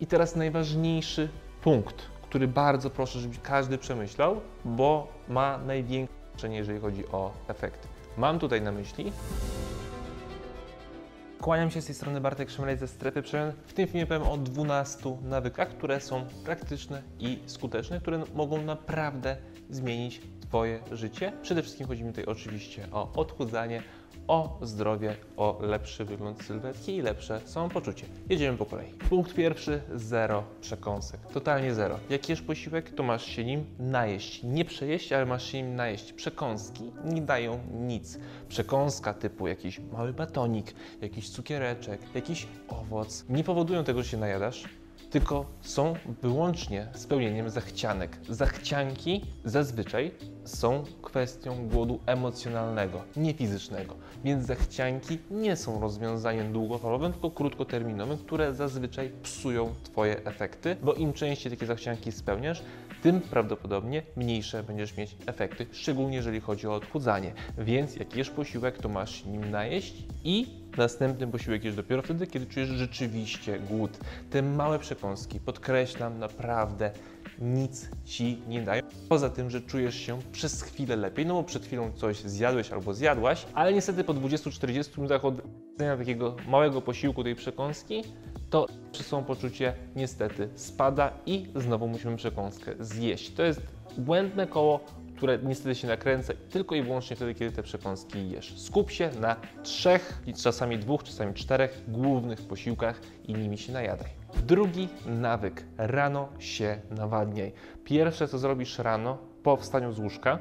I teraz najważniejszy punkt, który bardzo proszę, żeby każdy przemyślał, bo ma największe znaczenie, jeżeli chodzi o efekty. Mam tutaj na myśli Kłaniam się z tej strony Bartek Szymlej ze Strefy Przemian. W tym filmie powiem o 12 nawykach, które są praktyczne i skuteczne, które mogą naprawdę zmienić Twoje życie. Przede wszystkim chodzi mi tutaj oczywiście o odchudzanie, o zdrowie, o lepszy wygląd sylwetki i lepsze samopoczucie. Jedziemy po kolei. Punkt pierwszy, zero przekąsek. Totalnie zero. Jak jesz posiłek, to masz się nim najeść. Nie przejeść, ale masz się nim najeść. Przekąski nie dają nic. Przekąska typu jakiś mały batonik, jakiś cukiereczek, jakiś owoc nie powodują tego, że się najadasz, tylko są wyłącznie spełnieniem zachcianek. Zachcianki zazwyczaj są kwestią głodu emocjonalnego, nie fizycznego. Więc zachcianki nie są rozwiązaniem długofalowym, tylko krótkoterminowym, które zazwyczaj psują Twoje efekty, bo im częściej takie zachcianki spełniasz, tym prawdopodobnie mniejsze będziesz mieć efekty, szczególnie jeżeli chodzi o odchudzanie. Więc jak jesz posiłek, to masz nim najeść i następny posiłek jesz dopiero wtedy, kiedy czujesz rzeczywiście głód. Te małe przekąski, podkreślam, naprawdę nic ci nie dają. Poza tym, że czujesz się przez chwilę lepiej, no bo przed chwilą coś zjadłeś albo zjadłaś, ale niestety po 20-40 minutach od takiego małego posiłku tej przekąski, to samopoczucie niestety spada i znowu musimy przekąskę zjeść. To jest błędne koło, które niestety się nakręca tylko i wyłącznie wtedy, kiedy te przekąski jesz. Skup się na trzech, czasami dwóch, czasami czterech głównych posiłkach i nimi się najadaj. Drugi nawyk. Rano się nawadniaj. Pierwsze, co zrobisz rano po wstaniu z łóżka,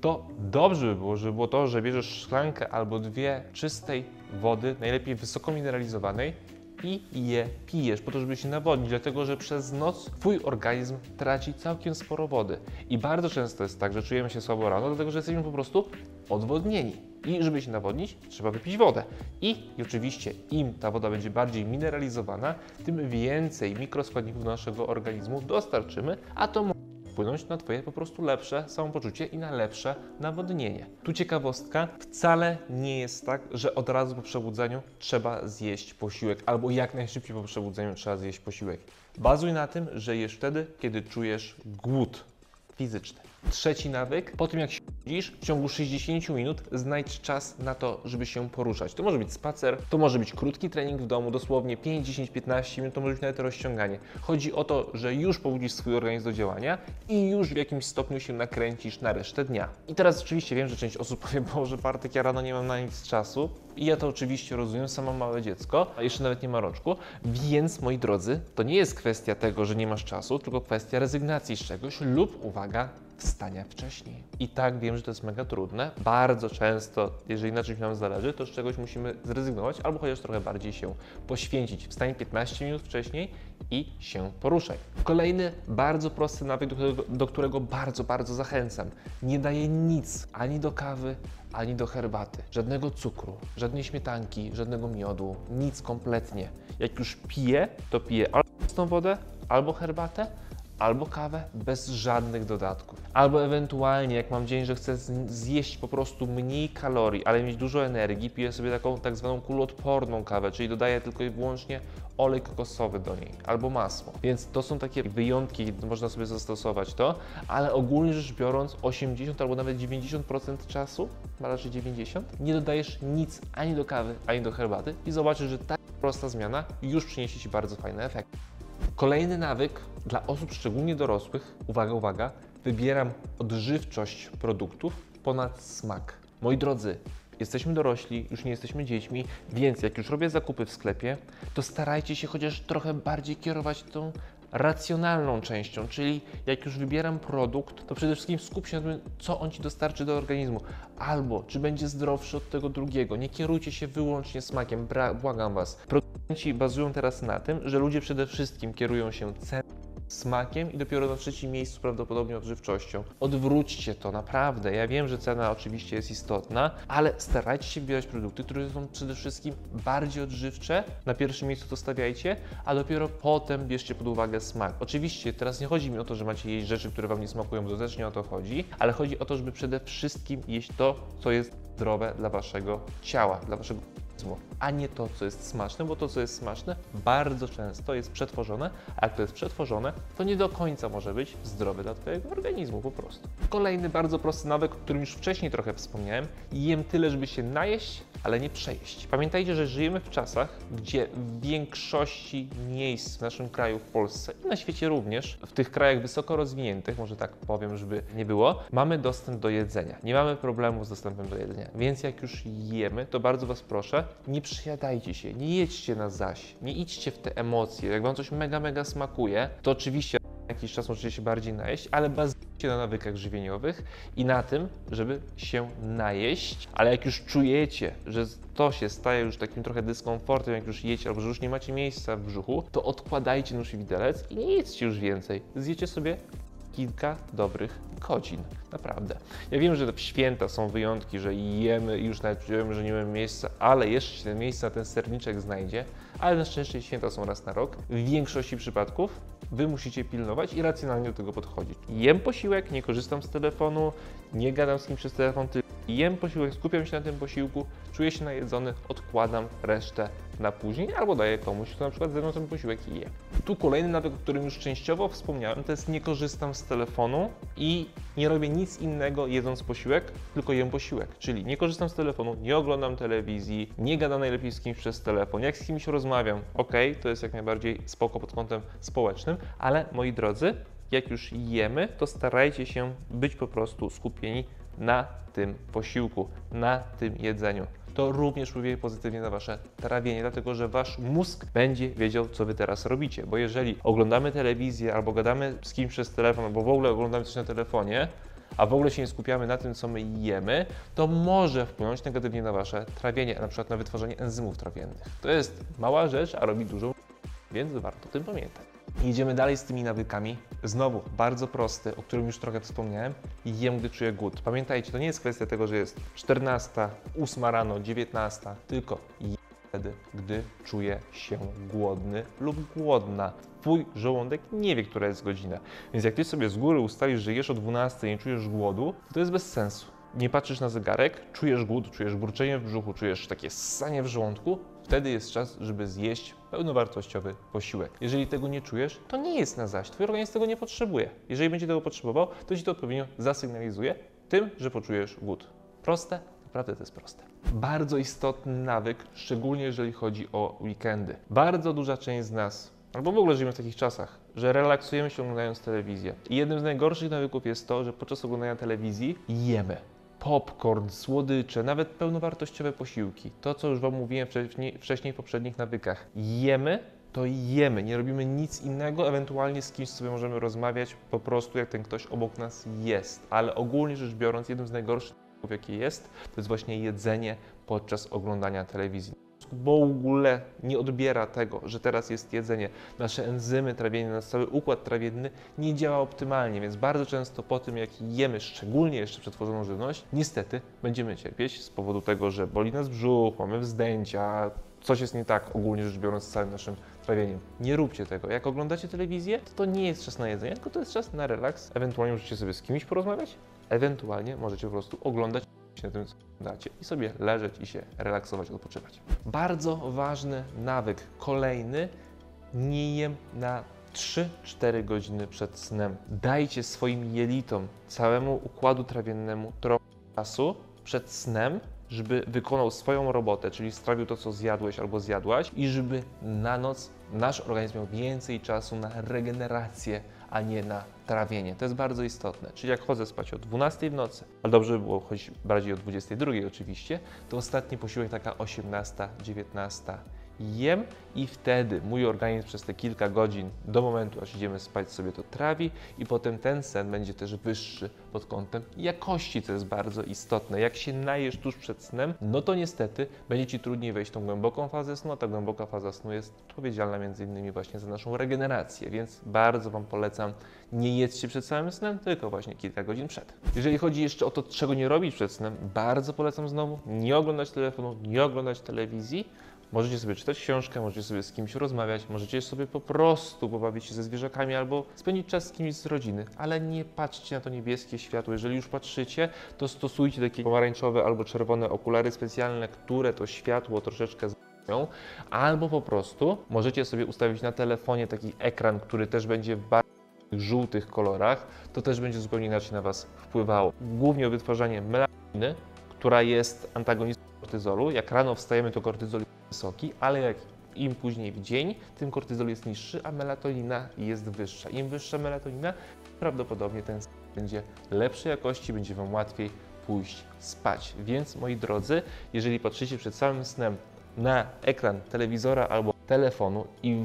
to dobrze by było, żeby było to, że bierzesz szklankę albo dwie czystej wody, najlepiej wysoko mineralizowanej i je pijesz po to, żeby się nawodnić, dlatego że przez noc Twój organizm traci całkiem sporo wody. I bardzo często jest tak, że czujemy się słabo rano, dlatego że jesteśmy po prostu odwodnieni. I żeby się nawodnić, trzeba wypić wodę. I, I oczywiście, im ta woda będzie bardziej mineralizowana, tym więcej mikroskładników do naszego organizmu dostarczymy, a to wpłynąć na Twoje po prostu lepsze samopoczucie i na lepsze nawodnienie. Tu ciekawostka, wcale nie jest tak, że od razu po przebudzeniu trzeba zjeść posiłek, albo jak najszybciej po przebudzeniu trzeba zjeść posiłek. Bazuj na tym, że jesz wtedy, kiedy czujesz głód fizyczny. Trzeci nawyk, po tym jak w ciągu 60 minut znajdź czas na to, żeby się poruszać. To może być spacer, to może być krótki trening w domu, dosłownie 5, 10, 15 minut, to może być nawet rozciąganie. Chodzi o to, że już pobudzisz swój organizm do działania i już w jakimś stopniu się nakręcisz na resztę dnia. I teraz oczywiście wiem, że część osób powie, Boże Bartek, ja rano nie mam na nic czasu. I ja to oczywiście rozumiem, sama małe dziecko, a jeszcze nawet nie ma roczku, więc moi drodzy, to nie jest kwestia tego, że nie masz czasu, tylko kwestia rezygnacji z czegoś lub, uwaga, wstania wcześniej. I tak wiem, że to jest mega trudne. Bardzo często, jeżeli na czymś nam zależy, to z czegoś musimy zrezygnować albo chociaż trochę bardziej się poświęcić. Wstań 15 minut wcześniej i się poruszaj. Kolejny bardzo prosty nawyk, do którego, do którego bardzo, bardzo zachęcam. Nie daje nic ani do kawy, ani do herbaty. Żadnego cukru, żadnej śmietanki, żadnego miodu, nic kompletnie. Jak już piję, to piję albo wodę, albo herbatę, albo kawę bez żadnych dodatków. Albo ewentualnie, jak mam dzień, że chcę zjeść po prostu mniej kalorii, ale mieć dużo energii, piję sobie taką tak zwaną kuloodporną kawę, czyli dodaję tylko i wyłącznie olej kokosowy do niej albo masło. Więc to są takie wyjątki, można sobie zastosować to, ale ogólnie rzecz biorąc 80 albo nawet 90% czasu, a raczej 90, nie dodajesz nic ani do kawy, ani do herbaty i zobaczysz, że ta prosta zmiana już przyniesie Ci bardzo fajny efekt. Kolejny nawyk dla osób szczególnie dorosłych, uwaga, uwaga, wybieram odżywczość produktów ponad smak. Moi drodzy, jesteśmy dorośli, już nie jesteśmy dziećmi, więc jak już robię zakupy w sklepie, to starajcie się chociaż trochę bardziej kierować tą racjonalną częścią, czyli jak już wybieram produkt, to przede wszystkim skup się na tym, co on Ci dostarczy do organizmu, albo czy będzie zdrowszy od tego drugiego. Nie kierujcie się wyłącznie smakiem, błagam Was. Producenci bazują teraz na tym, że ludzie przede wszystkim kierują się ceną, smakiem i dopiero na trzecim miejscu prawdopodobnie odżywczością. Odwróćcie to, naprawdę. Ja wiem, że cena oczywiście jest istotna, ale starajcie się wybierać produkty, które są przede wszystkim bardziej odżywcze. Na pierwszym miejscu to stawiajcie, a dopiero potem bierzcie pod uwagę smak. Oczywiście teraz nie chodzi mi o to, że macie jeść rzeczy, które Wam nie smakują, bo też nie o to chodzi, ale chodzi o to, żeby przede wszystkim jeść to, co jest zdrowe dla Waszego ciała, dla Waszego a nie to, co jest smaczne, bo to, co jest smaczne, bardzo często jest przetworzone, a jak to jest przetworzone, to nie do końca może być zdrowe dla Twojego organizmu po prostu. Kolejny bardzo prosty nawyk, o którym już wcześniej trochę wspomniałem, jem tyle, żeby się najeść, ale nie przejeść. Pamiętajcie, że żyjemy w czasach, gdzie w większości miejsc w naszym kraju, w Polsce i na świecie również, w tych krajach wysoko rozwiniętych, może tak powiem, żeby nie było, mamy dostęp do jedzenia. Nie mamy problemu z dostępem do jedzenia. Więc jak już jemy, to bardzo Was proszę, nie przyjadajcie się, nie jedźcie na zaś, nie idźcie w te emocje. Jak Wam coś mega, mega smakuje, to oczywiście jakiś czas możecie się bardziej najeść, ale bazujcie na nawykach żywieniowych i na tym, żeby się najeść, ale jak już czujecie, że to się staje już takim trochę dyskomfortem, jak już jecie, albo że już nie macie miejsca w brzuchu, to odkładajcie nóż i widelec i nie jedzcie już więcej. Zjecie sobie kilka dobrych godzin. Naprawdę. Ja wiem, że święta są wyjątki, że jemy i już nawet czujemy, że nie mamy miejsca, ale jeszcze się miejsce na ten serniczek znajdzie, ale na szczęście święta są raz na rok. W większości przypadków Wy musicie pilnować i racjonalnie do tego podchodzić. Jem posiłek, nie korzystam z telefonu, nie gadam z kim przez telefon, tylko jem posiłek, skupiam się na tym posiłku, czuję się najedzony, odkładam resztę na później albo daję komuś, kto na przykład ze mną ten posiłek je. Tu kolejny nawyk, o którym już częściowo wspomniałem, to jest nie korzystam z telefonu i nie robię nic innego jedząc posiłek, tylko jem posiłek. Czyli nie korzystam z telefonu, nie oglądam telewizji, nie gadam najlepiej z kimś przez telefon. Jak z kimś rozmawiam, ok, to jest jak najbardziej spoko pod kątem społecznym, ale moi drodzy, jak już jemy, to starajcie się być po prostu skupieni na tym posiłku, na tym jedzeniu. To również wpływie pozytywnie na Wasze trawienie, dlatego że Wasz mózg będzie wiedział, co Wy teraz robicie. Bo jeżeli oglądamy telewizję albo gadamy z kimś przez telefon, albo w ogóle oglądamy coś na telefonie, a w ogóle się nie skupiamy na tym, co my jemy, to może wpłynąć negatywnie na Wasze trawienie, na przykład na wytworzenie enzymów trawiennych. To jest mała rzecz, a robi dużo, więc warto o tym pamiętać. Idziemy dalej z tymi nawykami. Znowu, bardzo prosty, o którym już trochę wspomniałem. Jem, gdy czuję głód. Pamiętajcie, to nie jest kwestia tego, że jest 14, 8 rano, 19, tylko jem wtedy, gdy czuję się głodny lub głodna. Twój żołądek nie wie, która jest godzina. Więc jak ty sobie z góry ustalisz, że jesz o 12 i nie czujesz głodu, to, to jest bez sensu. Nie patrzysz na zegarek, czujesz głód, czujesz burczenie w brzuchu, czujesz takie ssanie w żołądku, wtedy jest czas, żeby zjeść pełnowartościowy posiłek. Jeżeli tego nie czujesz, to nie jest na zaś. Twój organizm tego nie potrzebuje. Jeżeli będzie tego potrzebował, to ci to odpowiednio zasygnalizuje tym, że poczujesz głód. Proste? Naprawdę to jest proste. Bardzo istotny nawyk, szczególnie jeżeli chodzi o weekendy. Bardzo duża część z nas albo w ogóle żyjemy w takich czasach, że relaksujemy się oglądając telewizję. I jednym z najgorszych nawyków jest to, że podczas oglądania telewizji jemy popcorn, słodycze, nawet pełnowartościowe posiłki. To, co już Wam mówiłem wcześniej, wcześniej w poprzednich nawykach. Jemy, to jemy, nie robimy nic innego, ewentualnie z kimś sobie możemy rozmawiać po prostu jak ten ktoś obok nas jest. Ale ogólnie rzecz biorąc, jednym z najgorszych jakie jest, to jest właśnie jedzenie podczas oglądania telewizji w ogóle nie odbiera tego, że teraz jest jedzenie. Nasze enzymy trawienne, nasz cały układ trawienny nie działa optymalnie, więc bardzo często po tym, jak jemy, szczególnie jeszcze przetworzoną żywność, niestety będziemy cierpieć z powodu tego, że boli nas brzuch, mamy wzdęcia, coś jest nie tak ogólnie rzecz biorąc z całym naszym trawieniem. Nie róbcie tego. Jak oglądacie telewizję, to to nie jest czas na jedzenie, tylko to jest czas na relaks. Ewentualnie możecie sobie z kimś porozmawiać, ewentualnie możecie po prostu oglądać na tym, co dacie i sobie leżeć i się relaksować, odpoczywać. Bardzo ważny nawyk, kolejny, nie jem na 3-4 godziny przed snem. Dajcie swoim jelitom, całemu układu trawiennemu trochę czasu przed snem, żeby wykonał swoją robotę, czyli strawił to, co zjadłeś albo zjadłaś, i żeby na noc nasz organizm miał więcej czasu na regenerację a nie na trawienie. To jest bardzo istotne. Czyli jak chodzę spać o 12 w nocy, ale dobrze by było chodzić bardziej o 22 oczywiście, to ostatni posiłek taka 18, 19 jem i wtedy mój organizm przez te kilka godzin do momentu, aż idziemy spać, sobie to trawi i potem ten sen będzie też wyższy pod kątem jakości, co jest bardzo istotne. Jak się najesz tuż przed snem, no to niestety będzie Ci trudniej wejść w tą głęboką fazę snu, a ta głęboka faza snu jest odpowiedzialna między innymi właśnie za naszą regenerację, więc bardzo Wam polecam, nie jedzcie przed samym snem, tylko właśnie kilka godzin przed. Jeżeli chodzi jeszcze o to, czego nie robić przed snem, bardzo polecam znowu nie oglądać telefonu, nie oglądać telewizji, Możecie sobie czytać książkę, możecie sobie z kimś rozmawiać, możecie sobie po prostu pobawić się ze zwierzakami albo spędzić czas z kimś z rodziny, ale nie patrzcie na to niebieskie światło. Jeżeli już patrzycie, to stosujcie takie pomarańczowe albo czerwone okulary specjalne, które to światło troszeczkę albo po prostu możecie sobie ustawić na telefonie taki ekran, który też będzie w bardzo żółtych kolorach, to też będzie zupełnie inaczej na Was wpływało. Głównie o wytwarzanie melaniny, która jest antagonistą kortyzolu. Jak rano wstajemy, to kortyzol wysoki, ale jak im później w dzień, tym kortyzol jest niższy, a melatonina jest wyższa. Im wyższa melatonina, prawdopodobnie ten będzie lepszej jakości, będzie Wam łatwiej pójść spać. Więc moi drodzy, jeżeli patrzycie przed samym snem na ekran telewizora albo telefonu i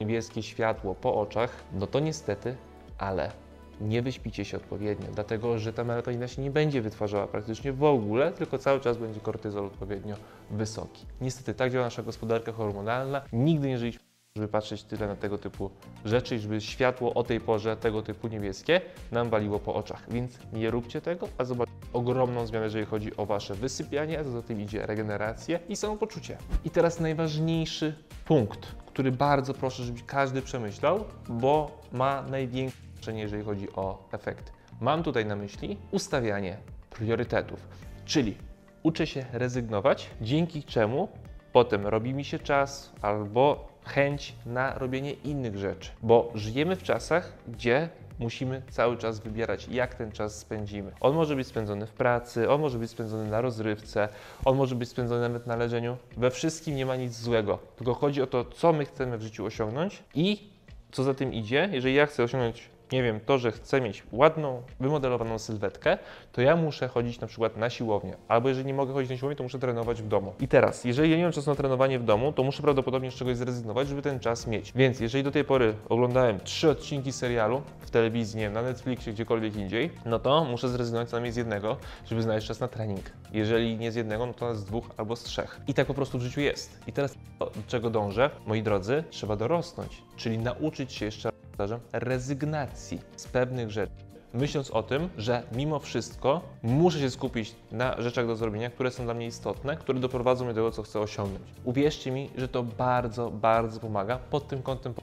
niebieskie światło po oczach, no to niestety, ale nie wyśpicie się odpowiednio, dlatego że ta melatonina się nie będzie wytwarzała praktycznie w ogóle, tylko cały czas będzie kortyzol odpowiednio wysoki. Niestety tak działa nasza gospodarka hormonalna. Nigdy nie żyliśmy, żeby patrzeć tyle na tego typu rzeczy żeby światło o tej porze, tego typu niebieskie, nam waliło po oczach. Więc nie róbcie tego, a zobaczcie ogromną zmianę, jeżeli chodzi o Wasze wysypianie, a za tym idzie regenerację i samopoczucie. I teraz najważniejszy punkt, który bardzo proszę, żeby każdy przemyślał, bo ma największe znaczenie, jeżeli chodzi o efekty. Mam tutaj na myśli ustawianie priorytetów, czyli uczę się rezygnować, dzięki czemu potem robi mi się czas albo chęć na robienie innych rzeczy, bo żyjemy w czasach, gdzie musimy cały czas wybierać, jak ten czas spędzimy. On może być spędzony w pracy, on może być spędzony na rozrywce, on może być spędzony nawet na leżeniu. We wszystkim nie ma nic złego, tylko chodzi o to, co my chcemy w życiu osiągnąć i co za tym idzie, jeżeli ja chcę osiągnąć nie wiem, to, że chcę mieć ładną, wymodelowaną sylwetkę, to ja muszę chodzić na przykład na siłownię. Albo jeżeli nie mogę chodzić na siłownię, to muszę trenować w domu. I teraz, jeżeli ja nie mam czasu na trenowanie w domu, to muszę prawdopodobnie z czegoś zrezygnować, żeby ten czas mieć. Więc jeżeli do tej pory oglądałem trzy odcinki serialu w telewizji, nie wiem, na Netflixie, gdziekolwiek indziej, no to muszę zrezygnować co najmniej z jednego, żeby znaleźć czas na trening. Jeżeli nie z jednego, no to z dwóch albo z trzech. I tak po prostu w życiu jest. I teraz do czego dążę? Moi drodzy, trzeba dorosnąć, czyli nauczyć się jeszcze powtarzam, rezygnacji z pewnych rzeczy. Myśląc o tym, że mimo wszystko muszę się skupić na rzeczach do zrobienia, które są dla mnie istotne, które doprowadzą mnie do tego, co chcę osiągnąć. Uwierzcie mi, że to bardzo, bardzo pomaga pod tym kątem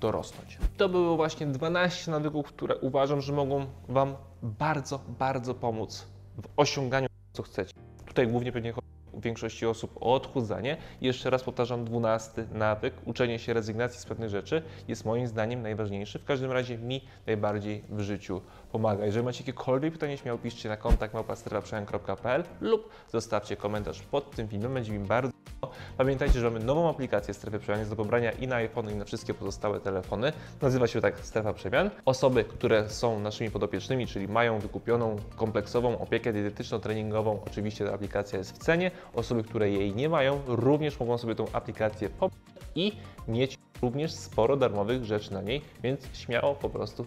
dorosnąć. To były właśnie 12 nawyków, które uważam, że mogą Wam bardzo, bardzo pomóc w osiąganiu, co chcecie. Tutaj głównie pewnie chodzi większości osób o odchudzanie. Jeszcze raz powtarzam, dwunasty nawyk, uczenie się rezygnacji z pewnych rzeczy jest moim zdaniem najważniejszy. W każdym razie mi najbardziej w życiu pomaga. Jeżeli macie jakiekolwiek pytanie, śmiało piszcie na kontakt małpastrefaprzemian.pl lub zostawcie komentarz pod tym filmem, będzie mi bardzo. Pamiętajcie, że mamy nową aplikację Strefy Przemian jest do pobrania i na iPhone i na wszystkie pozostałe telefony. Nazywa się tak Strefa Przemian. Osoby, które są naszymi podopiecznymi, czyli mają wykupioną kompleksową opiekę dietetyczno-treningową, oczywiście ta aplikacja jest w cenie. Osoby, które jej nie mają, również mogą sobie tą aplikację pobrać i mieć również sporo darmowych rzeczy na niej, więc śmiało po prostu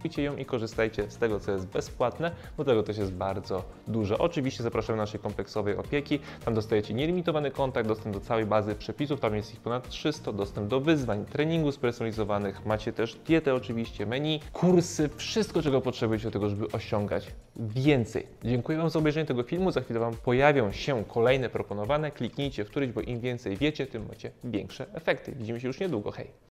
kupujcie ją i korzystajcie z tego, co jest bezpłatne, bo tego też jest bardzo dużo. Oczywiście zapraszam do naszej kompleksowej opieki, tam dostajecie nielimitowany kontakt, dostęp do całej bazy przepisów, tam jest ich ponad 300, dostęp do wyzwań, treningu spersonalizowanych, macie też dietę oczywiście, menu, kursy, wszystko, czego potrzebujecie do tego, żeby osiągać więcej. Dziękuję Wam za obejrzenie tego filmu, za chwilę Wam pojawią się kolejne proponowane, kliknijcie w któryś, bo im więcej wiecie, tym macie większe efekty. Widzimy się już niedługo, hej!